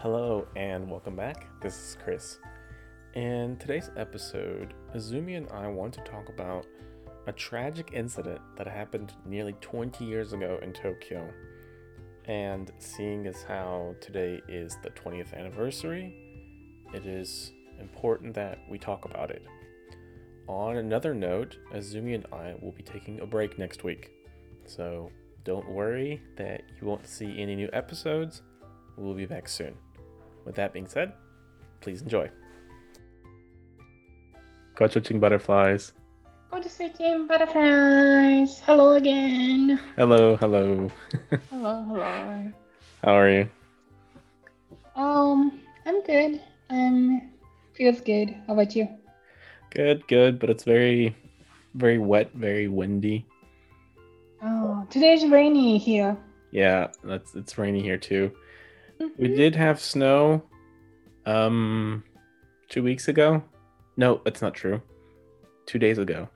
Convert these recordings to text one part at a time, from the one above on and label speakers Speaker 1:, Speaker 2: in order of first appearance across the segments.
Speaker 1: Hello and welcome back. This is Chris. In today's episode, Azumi and I want to talk about a tragic incident that happened nearly 20 years ago in Tokyo. And seeing as how today is the 20th anniversary, it is important that we talk about it. On another note, Azumi and I will be taking a break next week. So don't worry that you won't see any new episodes. We'll be back soon. With that being said, please enjoy. Gochujing butterflies.
Speaker 2: Go to sleeping butterflies. Hello again.
Speaker 1: Hello, hello.
Speaker 2: Hello, hello.
Speaker 1: How are you?
Speaker 2: Um, I'm good. Um, feels good. How about you?
Speaker 1: Good, good, but it's very, very wet, very windy.
Speaker 2: Oh, today's rainy here.
Speaker 1: Yeah, that's it's rainy here too. We
Speaker 2: Mhm.
Speaker 1: did have snow um 2 weeks ago. No, that's not true. 2 days ago.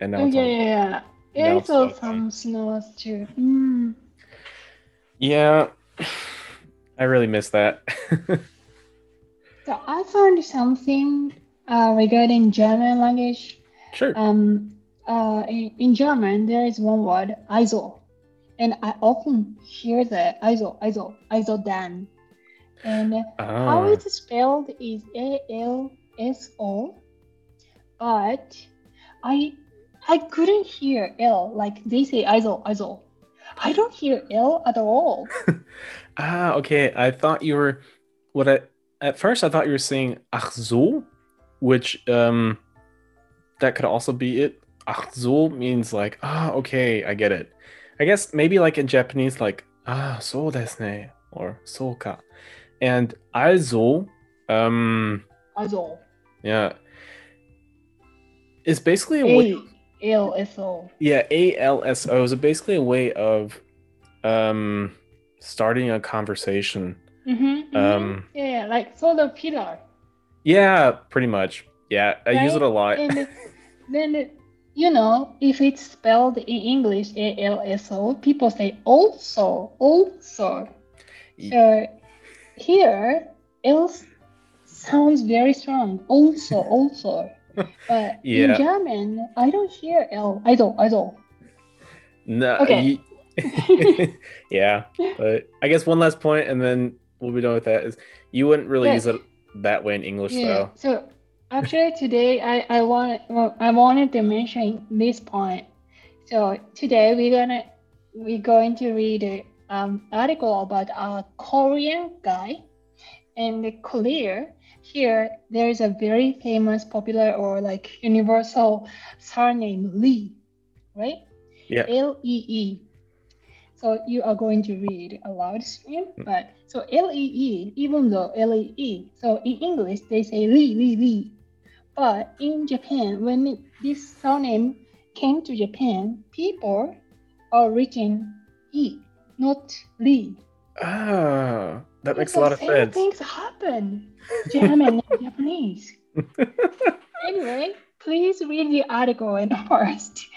Speaker 1: And now
Speaker 2: Oh
Speaker 1: it's
Speaker 2: yeah,
Speaker 1: on-
Speaker 2: yeah, yeah. Yeah,
Speaker 1: now
Speaker 2: I saw some snows too. Mm.
Speaker 1: Yeah. I really miss that.
Speaker 2: So I found something uh, regarding German language.
Speaker 1: sure.
Speaker 2: Um, uh, in, in German, there is one word, ISO. And I often hear the ISO, ISO, Dan. And how
Speaker 1: Ah,
Speaker 2: it's spelled is A L S O, but I I couldn't hear L like they say ISO, ISO. I don't hear L at all.
Speaker 1: ah, okay. I thought you were what I at first I thought you were saying ach so, which um that could also be it. Ach so means like, ah, okay, I get it. I guess maybe like in Japanese, like, ah, so desu ne, or so ka. And also, um,
Speaker 2: ISO.
Speaker 1: yeah, is basically a way,
Speaker 2: A L S O.
Speaker 1: yeah, ALSO is basically a way of um starting a conversation.
Speaker 2: Mm-hmm,
Speaker 1: Um,
Speaker 2: yeah, yeah, like solar pillar.
Speaker 1: Yeah, pretty much. Yeah, I use it a lot.
Speaker 2: And then you know, if it's spelled in English A L S O, people say also, also.
Speaker 1: Y-
Speaker 2: So here, L sounds very strong. Also, also. But in German, I don't hear L. I don't. I don't.
Speaker 1: No,
Speaker 2: Okay.
Speaker 1: y- yeah, but I guess one last point, and then we'll be done with that. Is you wouldn't really
Speaker 2: Yeah.
Speaker 1: use it that way in English,
Speaker 2: Yeah.
Speaker 1: though.
Speaker 2: So actually, today I I want well, I wanted to mention this point. So today we're gonna we're going to read an um, article about a Korean guy, and the Korea here there is a very famous, popular or like universal surname Lee, right?
Speaker 1: Yeah.
Speaker 2: L E E. So you are going to read aloud stream, but so L E E, even though L E E, so in English they say Lee, Lee, Lee. But in Japan, when it- this surname came to Japan, people are written E, not Lee.
Speaker 1: Ah, that makes a lot of sense.
Speaker 2: things happen, German and Japanese. Anyway, please read the article in first.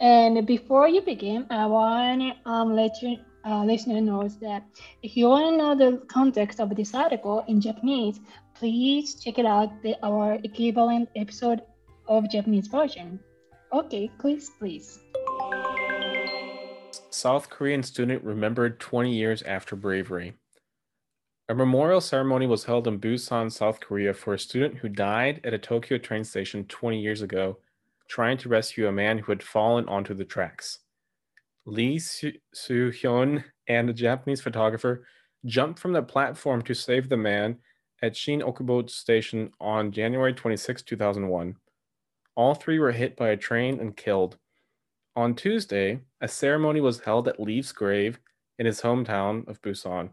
Speaker 2: And before you begin, I want to um, let you uh, listener knows that if you want to know the context of this article in Japanese, please check it out the, our equivalent episode of Japanese version. Okay, please, please.
Speaker 1: South Korean student remembered 20 years after bravery. A memorial ceremony was held in Busan, South Korea for a student who died at a Tokyo train station 20 years ago trying to rescue a man who had fallen onto the tracks. Lee Soo Hyun and a Japanese photographer jumped from the platform to save the man at Shin Okubo Station on January 26, 2001. All three were hit by a train and killed. On Tuesday, a ceremony was held at Lee's grave in his hometown of Busan.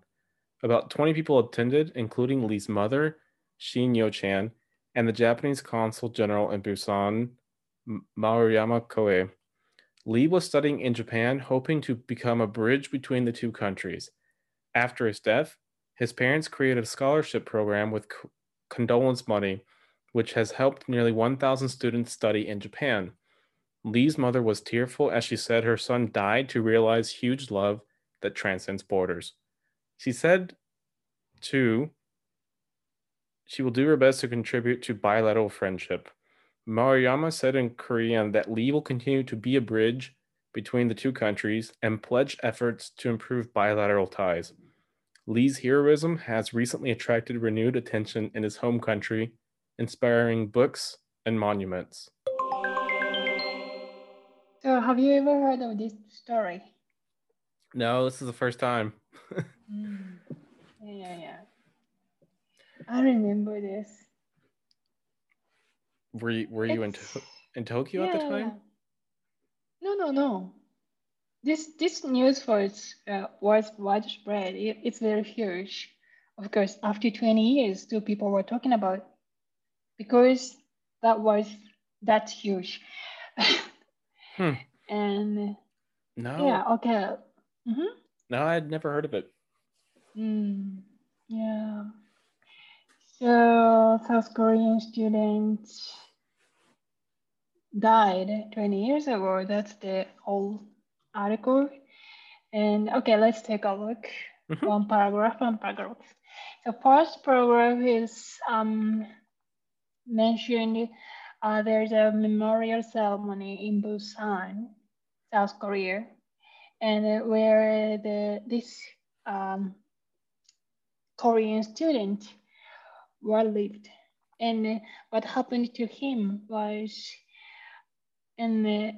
Speaker 1: About 20 people attended, including Lee's mother, Shin Yo-chan, and the Japanese consul general in Busan, Maruyama Kohei. Lee was studying in Japan, hoping to become a bridge between the two countries. After his death, his parents created a scholarship program with condolence money, which has helped nearly 1,000 students study in Japan. Lee's mother was tearful as she said her son died to realize huge love that transcends borders. She said Two, she will do her best to contribute to bilateral friendship. Maruyama said in Korean that Lee will continue to be a bridge between the two countries and pledged efforts to improve bilateral ties. Lee's heroism has recently attracted renewed attention in his home country, inspiring books and monuments.
Speaker 2: So, have you ever heard of this story?
Speaker 1: No, this is the first time.
Speaker 2: Mm. Yeah, yeah, yeah. I remember this.
Speaker 1: Were you, were you in, to- in Tokyo at the time?
Speaker 2: yeah. No, no, no. This this news was uh, was widespread. It, it's very huge. Of course, after 20 years, still people were talking about it because that was that's huge.
Speaker 1: Hmm.
Speaker 2: And
Speaker 1: No,
Speaker 2: yeah, okay. hmm
Speaker 1: no, I'd never heard of it.
Speaker 2: Mm, yeah. So South Korean students died 20 years ago. That's the whole article. And okay, let's take a look.
Speaker 1: Mhm.
Speaker 2: One paragraph, one paragraph. The first paragraph is um, mentioned uh, there's a memorial ceremony in Busan, South Korea, and where the this um, Korean student were lived. And what happened to him was in the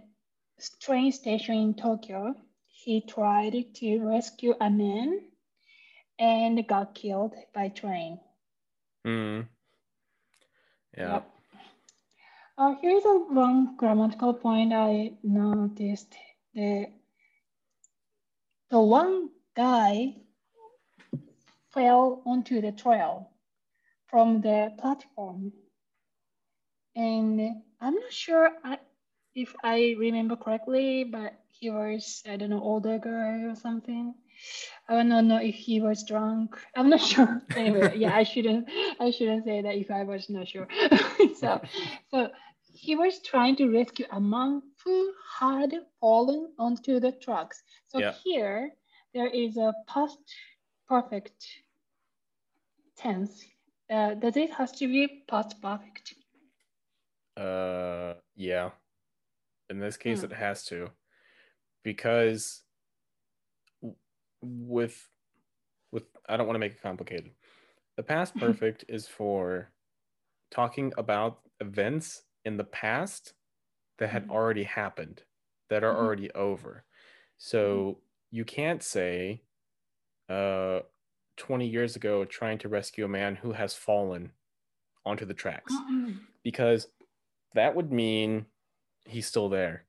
Speaker 2: train station in Tokyo, he tried to rescue a man and got killed by train.
Speaker 1: Hmm. Yeah.
Speaker 2: Yep. Uh, here's a one grammatical point I noticed. The, the one guy fell onto the trail from the platform. And I'm not sure I, if I remember correctly, but he was, I don't know, older guy or something. I don't know if he was drunk. I'm not sure. Anyway, yeah, I shouldn't I shouldn't say that if I was not sure. so so he was trying to rescue a monk who had fallen onto the trucks. So
Speaker 1: Yeah.
Speaker 2: here there is a past perfect tense. Uh, does it has to be past perfect?
Speaker 1: Uh, yeah. In this case,
Speaker 2: Hmm.
Speaker 1: it has to, because with with I don't want to make it complicated. The past perfect is for talking about events in the past that had
Speaker 2: Mhm.
Speaker 1: already happened, that are
Speaker 2: Mhm.
Speaker 1: already over. So you can't say, uh, 20 years ago, trying to rescue a man who has fallen onto the tracks because that would mean he's still there.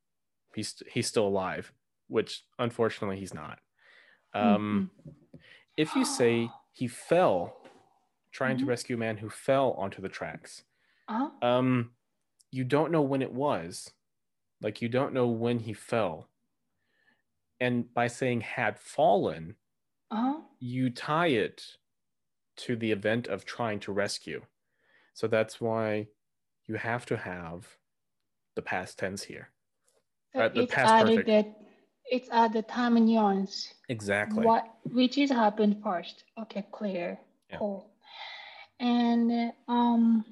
Speaker 1: He's he's still alive, which unfortunately he's not. Um, if you say he fell trying to
Speaker 2: Mhm.
Speaker 1: rescue a man who fell onto the tracks,
Speaker 2: Uh-huh.
Speaker 1: um, you don't know when it was. Like you don't know when he fell. And by saying had fallen,
Speaker 2: Uh-huh.
Speaker 1: you tie it to the event of trying to rescue. So that's why you have to have the past tense here. Uh, the
Speaker 2: it's
Speaker 1: past
Speaker 2: added
Speaker 1: perfect.
Speaker 2: that it's at the time and nuance.
Speaker 1: Exactly.
Speaker 2: What which is happened first? Okay, clear.
Speaker 1: Yeah.
Speaker 2: Cool. And um,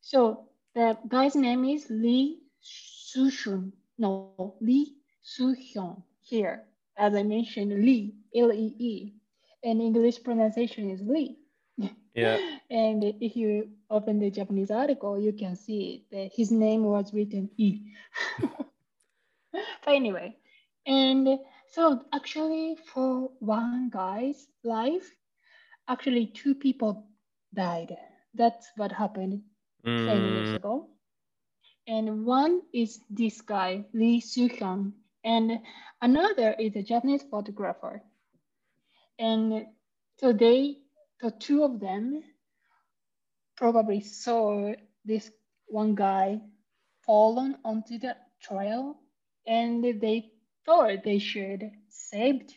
Speaker 2: so the guy's name is Lee Soo-hyun. No, Lee Soo-hyun. Here, as I mentioned, Lee, L-E-E, and English pronunciation is Lee.
Speaker 1: Yeah.
Speaker 2: And if you open the Japanese article, you can see that his name was written E. but anyway, and so actually for one guy's life, actually two people died. That's what happened 20 years
Speaker 1: Mm,
Speaker 2: ago. And one is this guy, Lee Soo-hyun, and another is a Japanese photographer. And so they, the two of them probably saw this one guy fallen onto the trail and they thought they should saved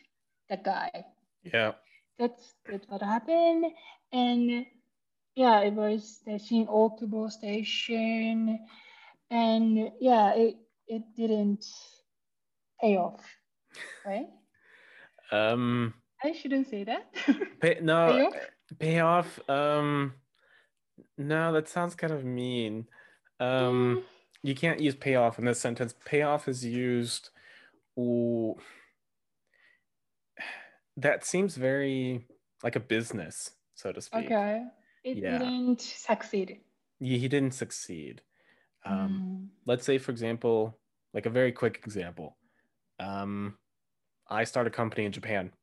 Speaker 2: the guy.
Speaker 1: yeah.
Speaker 2: That's that's what happened. And yeah, it was the Shin Okubo station. And yeah, it it didn't pay off. Right?
Speaker 1: Um
Speaker 2: I shouldn't say that.
Speaker 1: pay, no
Speaker 2: Pay off?
Speaker 1: Payoff. Um, no, that sounds kind of mean. Um, you can't use payoff in this sentence. Payoff is used. Ooh, that seems very like a business, so to speak.
Speaker 2: Okay. It
Speaker 1: Yeah.
Speaker 2: didn't succeed.
Speaker 1: Yeah, he didn't succeed. Um,
Speaker 2: Mm.
Speaker 1: let's say, for example, like a very quick example. Um, I start a company in Japan,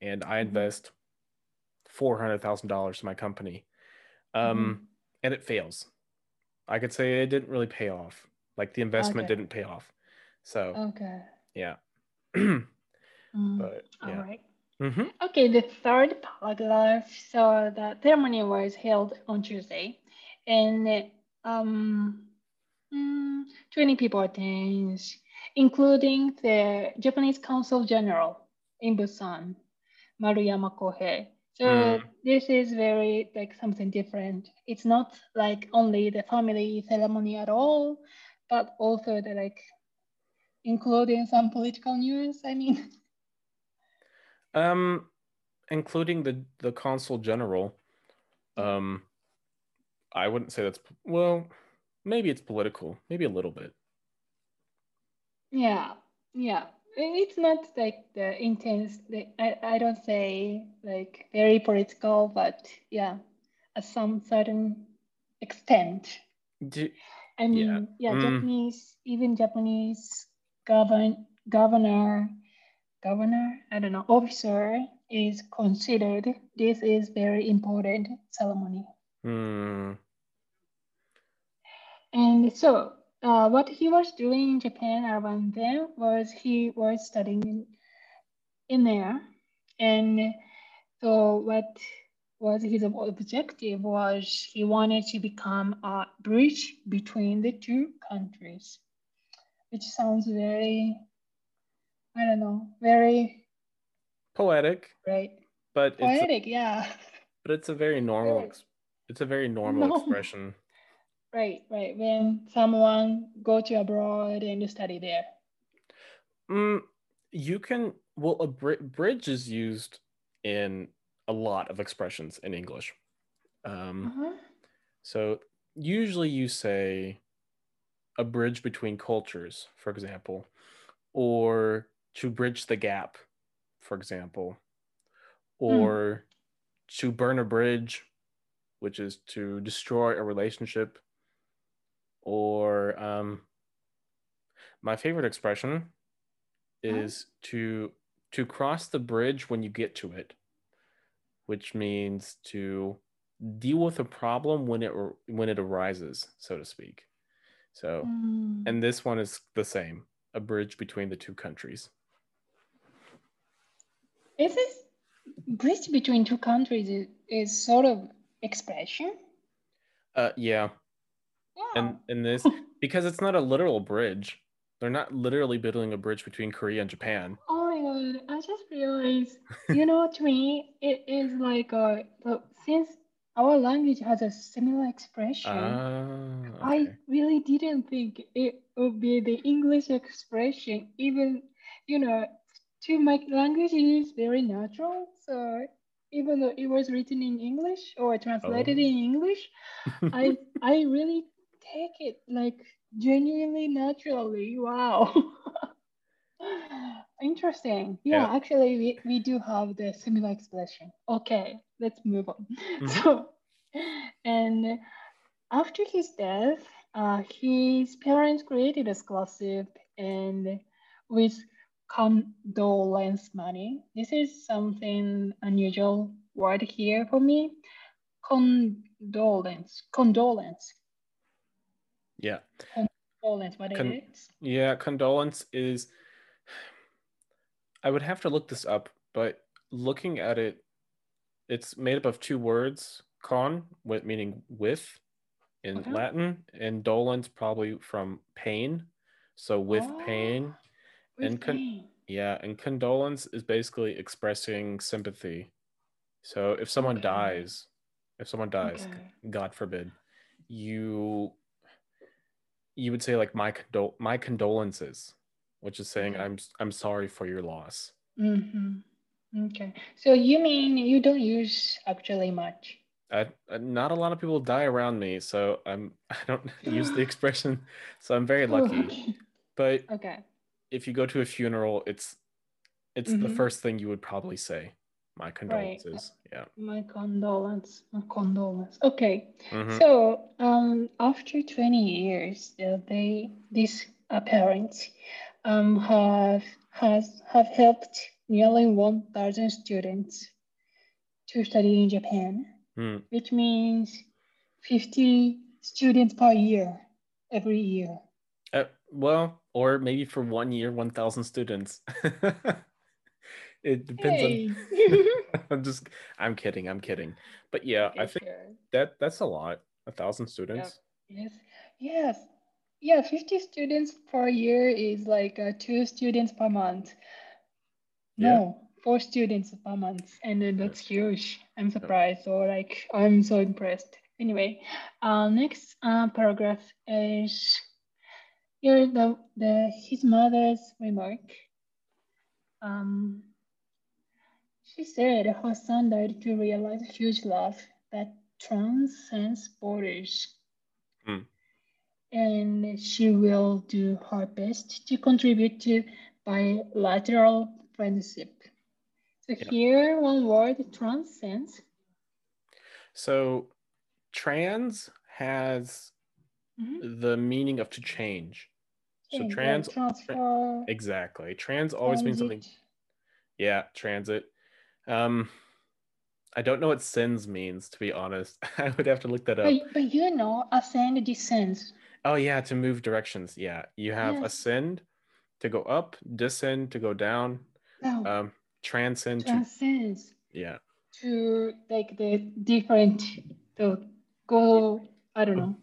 Speaker 1: and I
Speaker 2: Mhm.
Speaker 1: invest four hundred thousand dollars to my company, um,
Speaker 2: Mm-hmm.
Speaker 1: And it fails. I could say it didn't really pay off. Like the investment
Speaker 2: Okay.
Speaker 1: didn't pay off. So
Speaker 2: Okay.
Speaker 1: yeah,
Speaker 2: Mm.
Speaker 1: but
Speaker 2: All
Speaker 1: yeah.
Speaker 2: right.
Speaker 1: Mhm.
Speaker 2: Okay, the third paragraph. So the ceremony was held on Tuesday, and um, mm, 20 people attended, including the Japanese Consul General in Busan, Maruyama Kohei. So
Speaker 1: Mm.
Speaker 2: this is very like something different. It's not like only the family ceremony at all, but also the like including some political news. I mean.
Speaker 1: Um, including the the consul general. Um, I wouldn't say that's well. Maybe it's political. Maybe a little bit.
Speaker 2: Yeah, yeah. It's not like the intense. The, I I don't say like very political, but yeah, at some certain extent.
Speaker 1: Do,
Speaker 2: I mean, yeah,
Speaker 1: Mm.
Speaker 2: Japanese, even Japanese govern governor, governor, I don't know, officer is considered. This is very important ceremony.
Speaker 1: hmm.
Speaker 2: And so, uh, what he was doing in Japan around then was he was studying in there. And so, what was his objective was he wanted to become a bridge between the two countries, which sounds very, I don't know, very
Speaker 1: Poetic,
Speaker 2: right.
Speaker 1: but it's a,
Speaker 2: Poetic, yeah.
Speaker 1: but it's a very normal. It's a very normal
Speaker 2: Normal.
Speaker 1: expression.
Speaker 2: Right, right. When someone go to abroad and you study there.
Speaker 1: Mm, you can well a bri- bridge is used in a lot of expressions in English. Um,
Speaker 2: Uh-huh.
Speaker 1: So usually you say a bridge between cultures, for example, or to bridge the gap, for example, or to burn a bridge, which is to destroy a relationship, or um, my favorite expression is to to cross the bridge when you get to it, which means to deal with a problem when it when it arises, so to speak. So,
Speaker 2: Mm.
Speaker 1: and this one is the same, a bridge between the two countries.
Speaker 2: Is this bridge between two countries is, is sort of expression?
Speaker 1: Uh, yeah,
Speaker 2: Yeah.
Speaker 1: and in this because it's not a literal bridge. They're not literally building a bridge between Korea and Japan.
Speaker 2: oh my god, I just realized, you know, to me, it is like a, the, since our language has a similar expression,
Speaker 1: Ah,
Speaker 2: I really didn't think it would be the English expression. Even, you know, to my language, it is very natural. So even though it was written in English or translated
Speaker 1: Oh.
Speaker 2: in English, I I really take it like genuinely naturally. Wow. Interesting. Yeah,
Speaker 1: Yeah.
Speaker 2: actually we, we do have the similar expression. Okay, let's move on.
Speaker 1: Mhm.
Speaker 2: So and after his death, uh, his parents created a scholarship and with condolence money. This is something unusual word here for me. Condolence. Condolence.
Speaker 1: Yeah,
Speaker 2: Condolence, what
Speaker 1: Con-
Speaker 2: it is.
Speaker 1: yeah. Condolence is. I would have to look this up, but looking at it, it's made up of two words: con, with meaning with, in
Speaker 2: Okay.
Speaker 1: Latin, and dolence probably from pain. So with
Speaker 2: Oh,
Speaker 1: pain,
Speaker 2: With
Speaker 1: and con-
Speaker 2: pain.
Speaker 1: yeah, and condolence is basically expressing sympathy. So if someone
Speaker 2: Okay.
Speaker 1: dies, if someone dies,
Speaker 2: Okay.
Speaker 1: God forbid, you you would say like my condol my condolences, which is saying I'm I'm sorry for your loss.
Speaker 2: hmm Okay. So you mean you don't use actually much?
Speaker 1: I, not a lot of people die around me, so I'm I don't use the expression, so I'm very lucky. But
Speaker 2: Okay.
Speaker 1: if you go to a funeral, it's it's the
Speaker 2: Mhm.
Speaker 1: first thing you would probably say. My condolences. Yeah.
Speaker 2: My condolence. My condolence. Okay.
Speaker 1: Mhm.
Speaker 2: So um, after 20 years, uh, they these uh, parents um, have has have helped nearly 1,000 students to study in Japan,
Speaker 1: Hmm.
Speaker 2: which means 50 students per year every year.
Speaker 1: Uh, well, or maybe for one year, one thousand students. it depends
Speaker 2: Hey.
Speaker 1: on. I'm just. I'm kidding. I'm kidding. But yeah, I think
Speaker 2: sure.
Speaker 1: that that's a lot. A thousand students.
Speaker 2: Yes. Yes. Yeah, 50 students per year is like uh, two students per month.
Speaker 1: Yeah.
Speaker 2: No, four students per month. And then that's huge. I'm surprised. So like I'm so impressed. Anyway, uh, next uh, paragraph is here the, the his mother's remark. Um, she said her son died to realize a huge love that transcends borders.
Speaker 1: Hmm.
Speaker 2: And she will do her best to contribute to bilateral friendship. So
Speaker 1: Yeah.
Speaker 2: here, one word transcends.
Speaker 1: So, trans has
Speaker 2: Mhm.
Speaker 1: the meaning of to change. So trans
Speaker 2: transfer,
Speaker 1: exactly. Trans always means something. Yeah, transit. Um, I don't know what sins means to be honest. I would have to look that up.
Speaker 2: But, but you know, ascend descends.
Speaker 1: Oh yeah, to move directions. Yeah, you have
Speaker 2: Yes.
Speaker 1: ascend to go up, descend to go down,
Speaker 2: No,
Speaker 1: um, transcend to yeah.
Speaker 2: to like the different, to go, I don't know,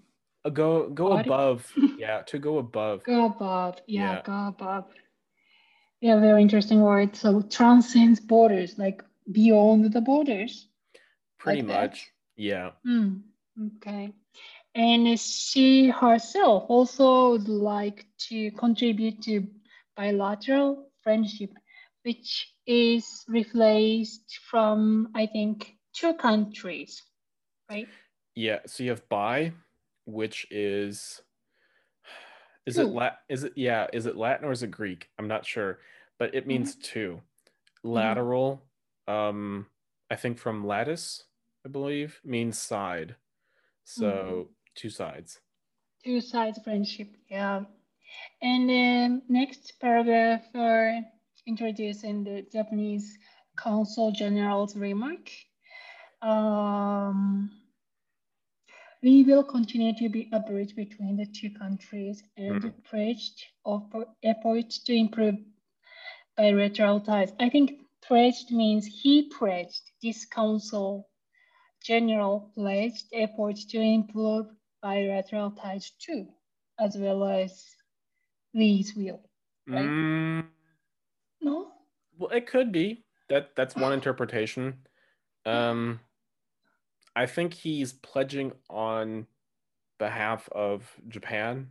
Speaker 1: Uh, go go
Speaker 2: Body?
Speaker 1: above. yeah, to go above.
Speaker 2: go above. Yeah,
Speaker 1: Yeah.
Speaker 2: go above. Yeah, very interesting word. So transcends borders, like beyond the borders.
Speaker 1: Pretty
Speaker 2: like that?
Speaker 1: much. Yeah.
Speaker 2: Hmm. Okay. And she herself also would like to contribute to bilateral friendship, which is replaced from, I think, two countries, right?
Speaker 1: Yeah. So you have bi, which is is it lat is it yeah, is it Latin or is it Greek? I'm not sure. But it means two. Lateral, um, I think from lattice, I believe, means side. So two sides.
Speaker 2: Two sides friendship, yeah. And then next paragraph are introducing the Japanese Consul General's remark. Um, we will continue to be a bridge between the two countries and
Speaker 1: Mhm.
Speaker 2: pledged of efforts to improve bilateral ties. I think pledged means he pledged, this consul general pledged efforts to improve bilateral ties too, as well as Lee's will. Right.
Speaker 1: Mm,
Speaker 2: No?
Speaker 1: well, it could be. That that's one interpretation. Um, I think he's pledging on behalf of Japan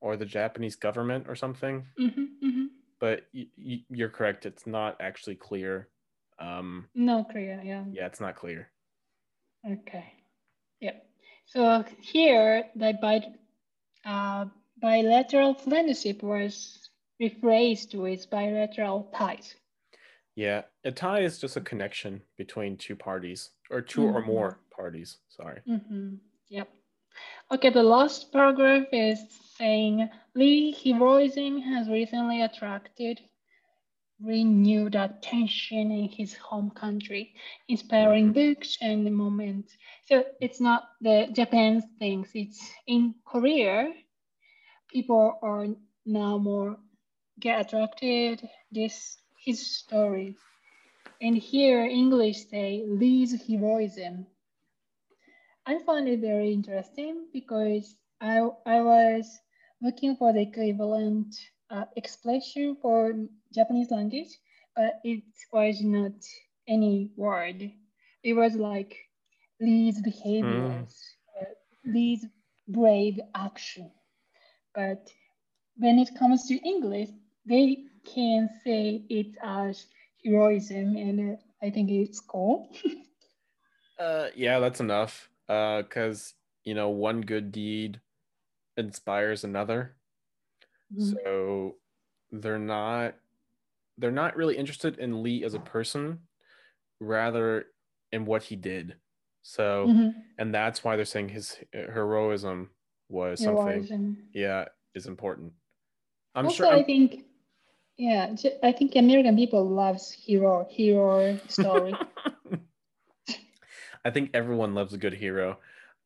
Speaker 1: or the Japanese government or something.
Speaker 2: hmm hmm
Speaker 1: But y- y- you're correct. It's not actually clear. Um,
Speaker 2: No, clear. yeah.
Speaker 1: yeah, it's not clear.
Speaker 2: Okay. Yep. So here, the bi- uh, bilateral friendship was rephrased with bilateral ties.
Speaker 1: Yeah, a tie is just a connection between two parties or 2 or
Speaker 2: Mhm.
Speaker 1: more parties. Sorry.
Speaker 2: hmm Yep. Okay, the last paragraph is saying Lee heroism has recently attracted renewed attention in his home country, inspiring mm-hmm. books and moments. So it's not the Japan things, it's in Korea, people are now more get attracted this his stories. And here English say Lee's heroism. I found it very interesting because I, I was looking for the equivalent uh, expression for Japanese language, but it was not any word. It was like these behaviors, uh, Lee's brave action. But when it comes to English, they can say it as heroism, and uh, I think it's cool.
Speaker 1: uh, yeah, that's enough. Uh, because you know, one good deed inspires another. Mm-hmm. So they're not they're not really interested in Lee as a person, rather in what he did. So, mm-hmm. and that's why they're saying his heroism was heroism. something, yeah, is important.
Speaker 2: I'm also, sure. I'm, I think, yeah, I think American people loves hero hero story.
Speaker 1: I think everyone loves a good hero.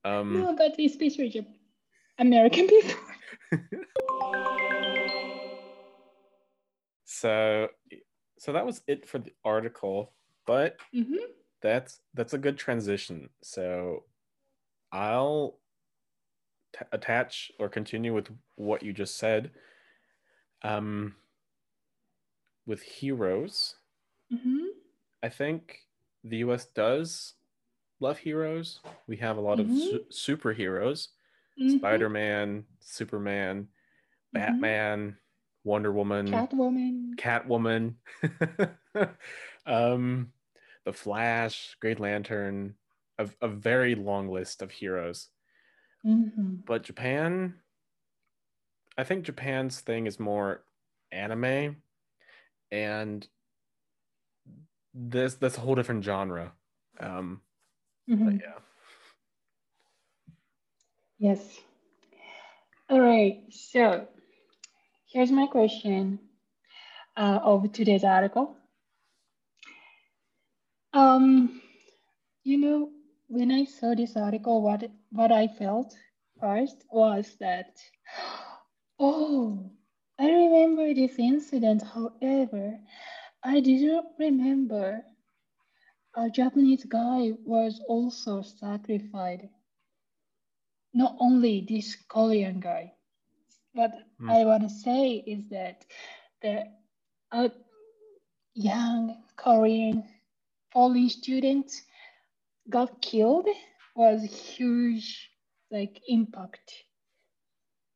Speaker 1: Um,
Speaker 2: no, but especially American people.
Speaker 1: so, so that was it for the article, but. Mm-hmm that's that's a good transition. So I'll t- attach or continue with what you just said. Um, with heroes, mm-hmm. I think the U.S. does love heroes. We have a lot mm-hmm. of su- superheroes: mm-hmm. Spider-Man, Superman, mm-hmm. Batman, Wonder Woman,
Speaker 2: Catwoman,
Speaker 1: Catwoman. um, the Flash, Green Lantern, a, a very long list of heroes. Mm-hmm. But Japan, I think Japan's thing is more anime, and this that's a whole different genre. Um, mm-hmm. yeah.
Speaker 2: Yes. All right. So here's my question uh, of today's article. Um, you know, when I saw this article, what what I felt first was that, oh, I remember this incident. However, I didn't remember a Japanese guy was also sacrificed. Not only this Korean guy. What mm. I want to say is that the a young Korean Polish students got killed was huge like impact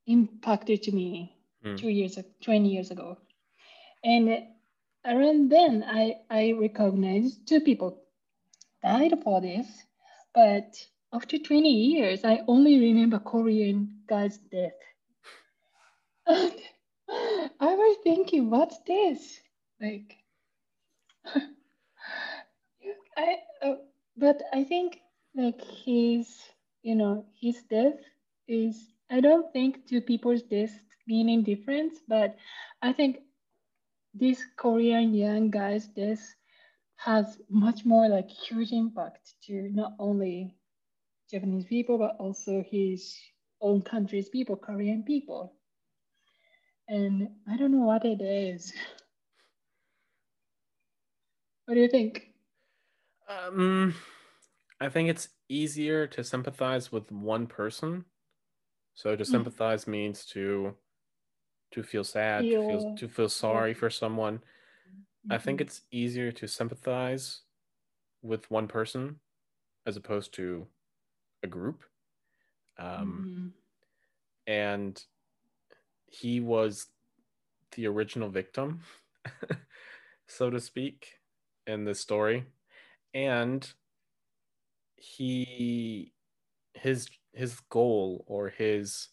Speaker 2: impacted to me mm. two years 20 years ago and around then i i recognized two people died for this but after 20 years i only remember korean guy's death and i was thinking what's this like I, uh, but I think like his, you know, his death is. I don't think two people's deaths meaning difference, but I think this Korean young guy's death has much more like huge impact to not only Japanese people but also his own country's people, Korean people. And I don't know what it is. What do you think?
Speaker 1: Um, I think it's easier to sympathize with one person. So to hmm. sympathize mm. means to to feel sad, feel, to feel to feel sorry for someone. Mm-hmm. I think mm-hmm. it's easier to sympathize with one person as opposed to a group. Um, mm-hmm. and he was the original victim, so to speak, in this story and he his his goal or his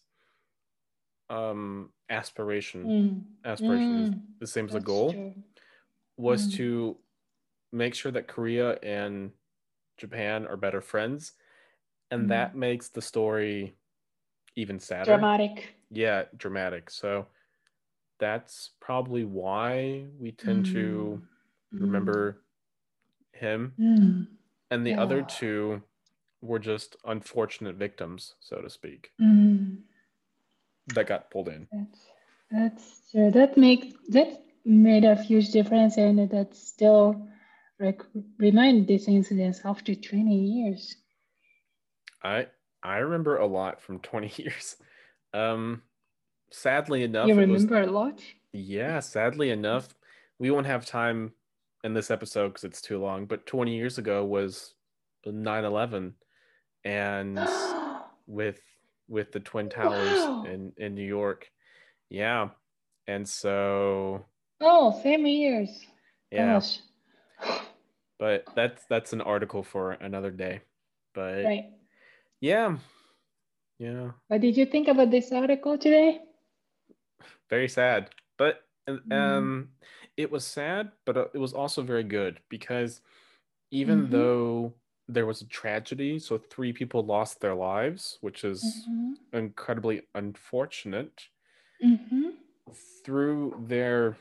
Speaker 1: um aspiration mm. aspiration mm. is the same as a goal true. Was mm. to make sure that Korea and Japan are better friends and that mm. makes the story even sadder
Speaker 2: dramatic
Speaker 1: yeah dramatic so that's probably why we tend to mm. remember him. Mm. And the yeah. other two were just unfortunate victims, so to speak, mm. that got pulled in.
Speaker 2: That's, that's true. That make that made a huge difference, and that still like remind these incidents after twenty years.
Speaker 1: I I remember a lot from twenty years. Um, sadly enough,
Speaker 2: you remember was, a lot.
Speaker 1: Yeah, sadly enough, we won't have time in this episode because it's too long, but 20 years ago was 9/11 and with with the twin towers wow. in in New York. Yeah. And so
Speaker 2: Oh, same years.
Speaker 1: Yeah. Gosh. but that's that's an article for another day. But
Speaker 2: Right.
Speaker 1: yeah, yeah,
Speaker 2: What did you think about this article today?
Speaker 1: very sad. But um,
Speaker 2: Mm.
Speaker 1: it was sad, but uh, it was also very good because even
Speaker 2: Mhm.
Speaker 1: though there was a tragedy, so three people lost their lives, which is
Speaker 2: Mm-hmm.
Speaker 1: incredibly unfortunate.
Speaker 2: Mm-hmm.
Speaker 1: through their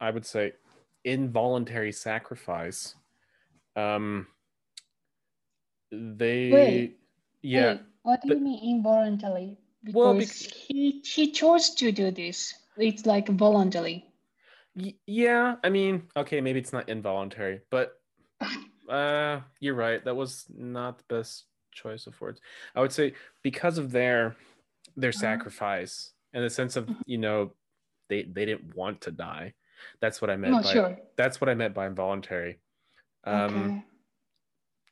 Speaker 1: i would say involuntary sacrifice um they
Speaker 2: Wait,
Speaker 1: yeah
Speaker 2: Wait, what do
Speaker 1: the-
Speaker 2: you mean involuntarily? Because
Speaker 1: Well, bec-
Speaker 2: he he chose to do this. It's like voluntarily.
Speaker 1: y- yeah i mean okay maybe it's not involuntary but uh you're right that was not the best choice of words i would say because of their their
Speaker 2: Uh-huh.
Speaker 1: sacrifice and the sense of
Speaker 2: Mhm.
Speaker 1: you know they they didn't want to die that's what i meant by
Speaker 2: sure.
Speaker 1: that's what i meant by involuntary um
Speaker 2: okay.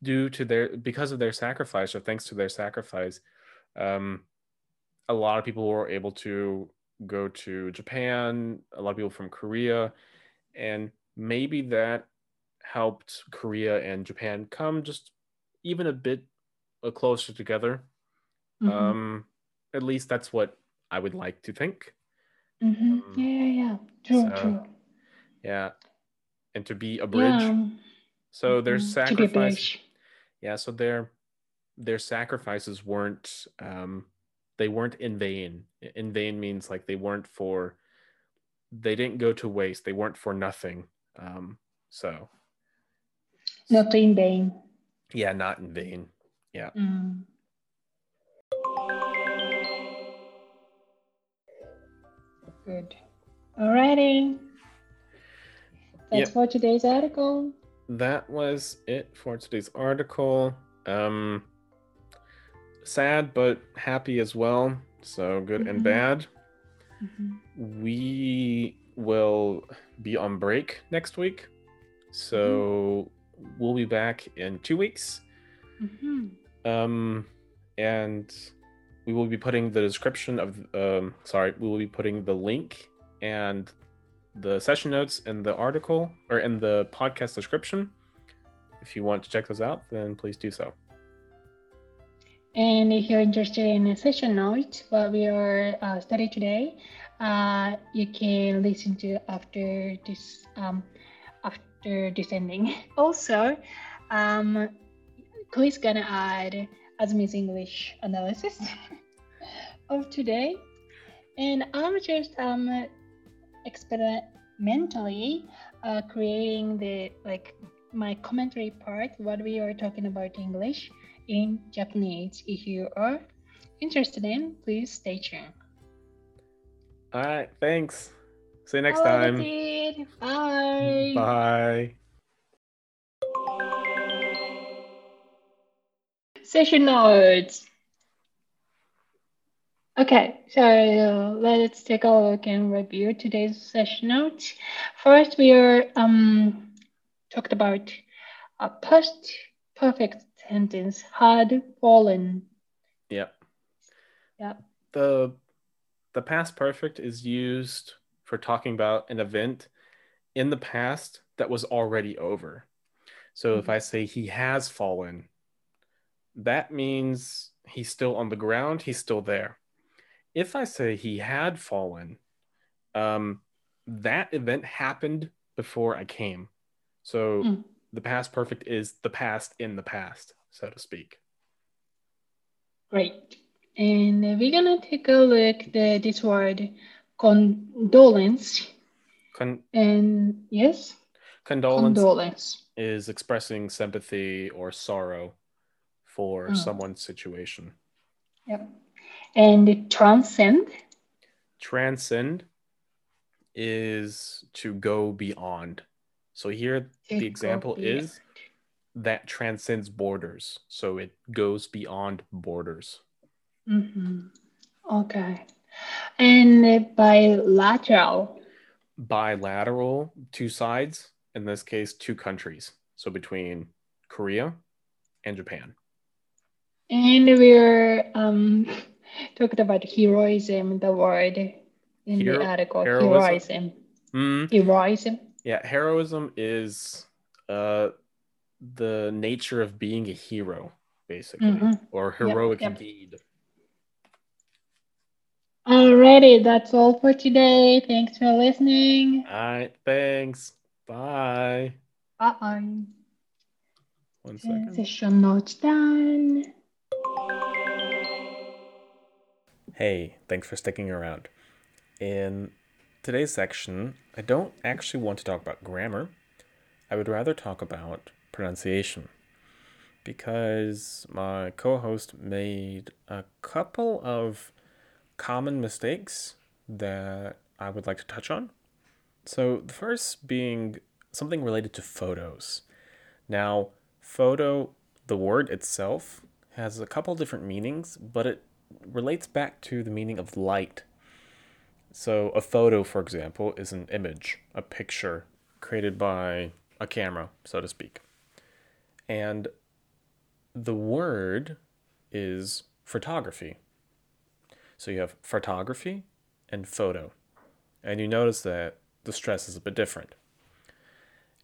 Speaker 1: due to their because of their sacrifice or thanks to their sacrifice um a lot of people were able to go to japan a lot of people from korea and maybe that helped korea and japan come just even a bit uh, closer together
Speaker 2: Mhm.
Speaker 1: um at least that's what i would like to think
Speaker 2: Mhm.
Speaker 1: um,
Speaker 2: Yeah, yeah, yeah. True,
Speaker 1: so,
Speaker 2: true.
Speaker 1: Yeah and to be a bridge
Speaker 2: Yeah.
Speaker 1: so their
Speaker 2: mhm, a
Speaker 1: sacrifice yeah so their their sacrifices weren't um they weren't in vain in vain means like they weren't for they didn't go to waste they weren't for nothing um so
Speaker 2: Not in vain.
Speaker 1: yeah not in vain
Speaker 2: Mm. Good. Alrighty. That's
Speaker 1: Yep.
Speaker 2: for today's article.
Speaker 1: that was it for today's article um sad but happy as well so good and
Speaker 2: Mhm.
Speaker 1: bad
Speaker 2: Mhm.
Speaker 1: we will be on break next week so we'll be back in two weeks
Speaker 2: Mhm.
Speaker 1: um and we will be putting the description of um sorry we will be putting the link and the session notes in the article or in the podcast description. If you want to check those out then please do so.
Speaker 2: And if you're interested in a session notes, what we are uh, studying today, uh, you can listen to after this um, after this ending. Also, um, Chris gonna add Azumi's English analysis of today, and I'm just um experimentally uh, creating the like my commentary part what we are talking about English in Japanese. If you are interested in, please stay tuned.
Speaker 1: all right thanks see you next
Speaker 2: Hello,
Speaker 1: time
Speaker 2: David. Bye.
Speaker 1: bye
Speaker 2: Session notes. Okay, so uh, let's take a look and review today's session notes. First, we are um talked about a past perfect sentence had fallen.
Speaker 1: Yep.
Speaker 2: Yep.
Speaker 1: The the past perfect is used for talking about an event in the past that was already over. So if
Speaker 2: Mhm.
Speaker 1: I say he has fallen, that means he's still on the ground, he's still there. If I say he had fallen, um, that event happened before I came. So
Speaker 2: Mm.
Speaker 1: the past perfect is the past in the past, so to speak.
Speaker 2: Great. And we're gonna take a look at this word condolence.
Speaker 1: Con-
Speaker 2: And yes,
Speaker 1: condolence
Speaker 2: condolence.
Speaker 1: is expressing sympathy or sorrow for
Speaker 2: Mm.
Speaker 1: someone's situation.
Speaker 2: Yep. And transcend.
Speaker 1: Transcend is to go beyond. So here
Speaker 2: To
Speaker 1: the example is that transcends borders. So it goes beyond borders.
Speaker 2: Mhm. Okay. And bilateral.
Speaker 1: Bilateral, two sides, in this case, two countries. So between Korea and Japan.
Speaker 2: And we're um talking about heroism, the word in
Speaker 1: Hero-
Speaker 2: the article.
Speaker 1: heroism?
Speaker 2: Heroism.
Speaker 1: Mm,
Speaker 2: Heroism.
Speaker 1: yeah, heroism is uh the nature of being a hero, basically,
Speaker 2: Mhm.
Speaker 1: or heroic
Speaker 2: yep.
Speaker 1: deed.
Speaker 2: Alrighty, that's all for today. Thanks for listening.
Speaker 1: All right, thanks. Bye.
Speaker 2: Bye.
Speaker 1: One second.
Speaker 2: Session notes done.
Speaker 1: Hey, thanks for sticking around. In today's section, I don't actually want to talk about grammar. I would rather talk about pronunciation because my co host made a couple of common mistakes that I would like to touch on. So, the first being something related to photos. Now, photo, the word itself, has a couple different meanings, but it relates back to the meaning of light. So, a photo, for example, is an image, a picture created by a camera, so to speak. And the word is photography. So, you have photography and photo. And you notice that the stress is a bit different.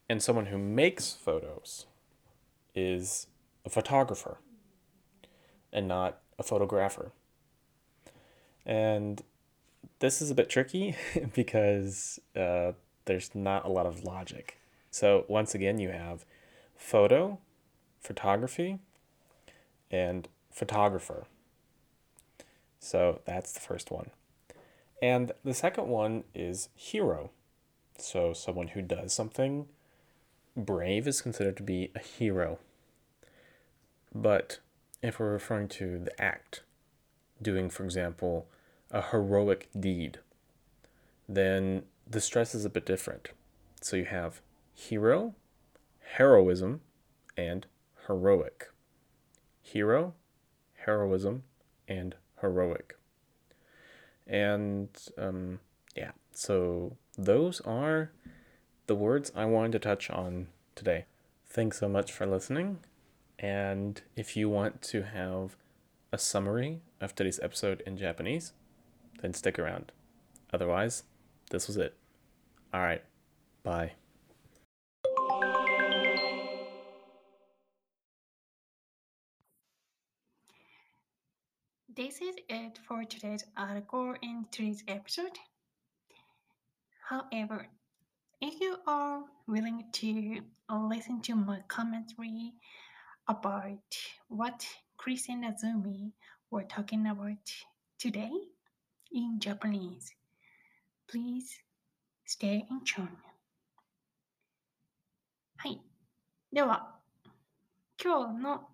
Speaker 1: And someone who makes photos is a photographer and not a photographer. And this is a bit tricky because uh, there's not a lot of logic. So, once again, you have photo, photography, and photographer. So, that's the first one. And the second one is hero. So, someone who does something brave is considered to be a hero. But if we're referring to the act, doing, for example, a heroic deed, then the stress is a bit different. So you have hero, heroism, and heroic. Hero, heroism, and heroic. And um, yeah, so those are the words I wanted to touch on today. Thanks so much for listening. And if you want to have a summary of today's episode in Japanese, then stick around. Otherwise, this was it. All right. Bye.
Speaker 2: This is it for today's article in today's episode. However, if you are willing to listen to my commentary about what Chris and Azumi were talking about today in Japanese, please stay in tune. はい。では、今日の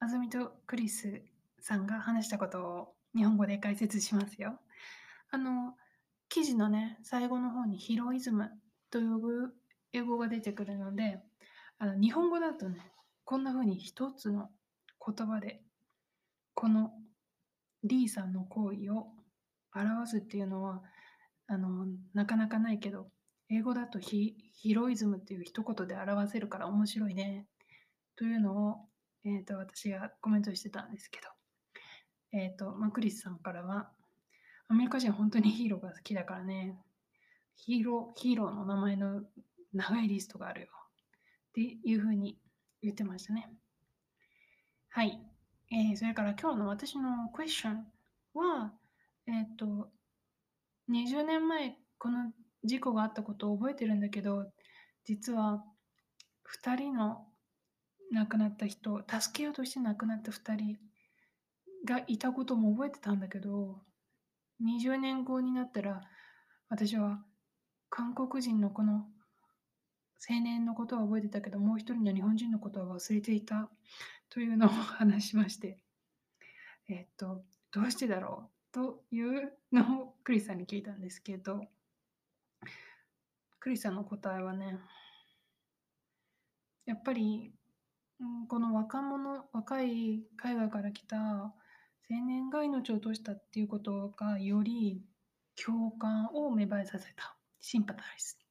Speaker 2: あずみとクリスさんが話したことを日本語で解説しますよ。あの、記事のね、最後の方にヒロイズムという英語が出てくるので、あの日本語だとね、こんな風に一つの言葉で、この D さんの行為を表すっていうのは、あの、なかなかないけど、英語だとヒヒロイズムっていう一言で表せるから面白いね。というのを、えー、と私がコメントしてたんですけど、えっ、と、まあ、クリスさんからは、アメリカ人本当にヒーローが好きだからね、ヒーロー、ヒーローの名前の長いリストがあるよ。っていうふうに言ってましたね。はい。えーそれから今日の私のクエスチョンは、えっ、と、20年前この事故があったことを覚えてるんだけど、実は2人の亡くなった人、助けようとして亡くなった2人がいたことも覚えてたんだけど、20年後になったら、私は韓国人のこの青年のことは覚えてたけど、もう一人の日本人のことは忘れていたというのを話しまして、えっと、どうしてだろう？というのをクリスさんに聞いたんですけど、クリスさんの答えはね、やっぱり、この若者、若い海外から来た青年が命を落としたっていうことがより共感を芽生えさせた。シンパタイズ。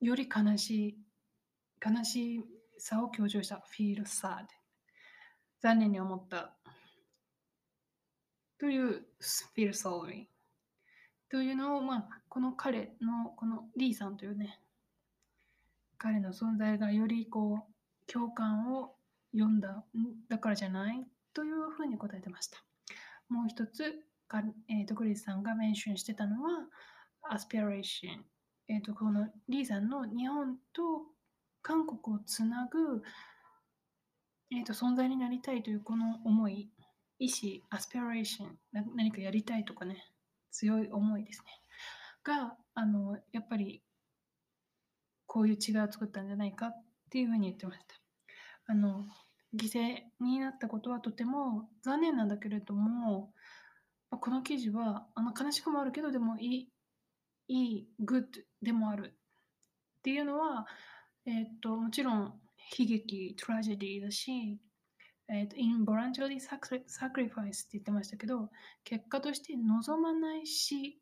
Speaker 2: より悲しい、悲しさを強調した。feel sad。残念に思った。という feel sorry。というのを、まあ、この彼の、このリーさんというね、彼の存在がよりこう共感を読んだだからじゃないというふうに答えてました。もう一つ、えーと、クリスさんがメンションしてたのは、アスピレーション。えーと、このリーさんの日本と韓国をつなぐ、えーと、存在になりたいというこの思い、意志、アスピレーション、何かやりたいとかね、強い思いですね。が、あの、やっぱり、こういう違いを作ったんじゃないかっていうふうに言ってました。あの、犠牲になったことはとても残念なんだけれども、この記事はあの悲しくもあるけど、でもいい、いい、グッドでもある。っていうのは、えっ、と、もちろん悲劇、トラジェディだし、えっ、と、involuntary sacrifice って言ってましたけど、結果として望まないし、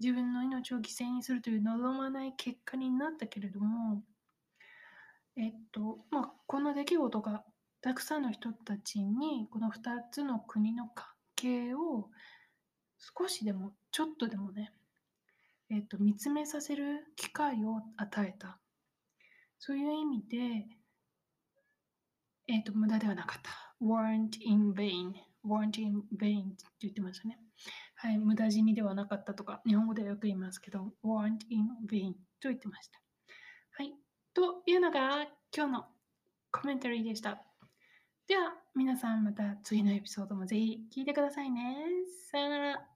Speaker 2: 自分の命を犠牲にするという望まない結果になったけれども、えっと、まあ、この出来事がたくさんの人たちにこの2つの国の関係を少しでもちょっとでもね、えっと、見つめさせる機会を与えたそういう意味で、えっと、無駄ではなかった weren't in vain weren't in vain って言ってましたねはい無駄死にではなかったとか日本語ではよく言いますけど weren't in vain と言ってましたはいというのが今日のコメンタリーでした。では皆さんまた次のエピソードもぜひ聞いてくださいね。さよなら。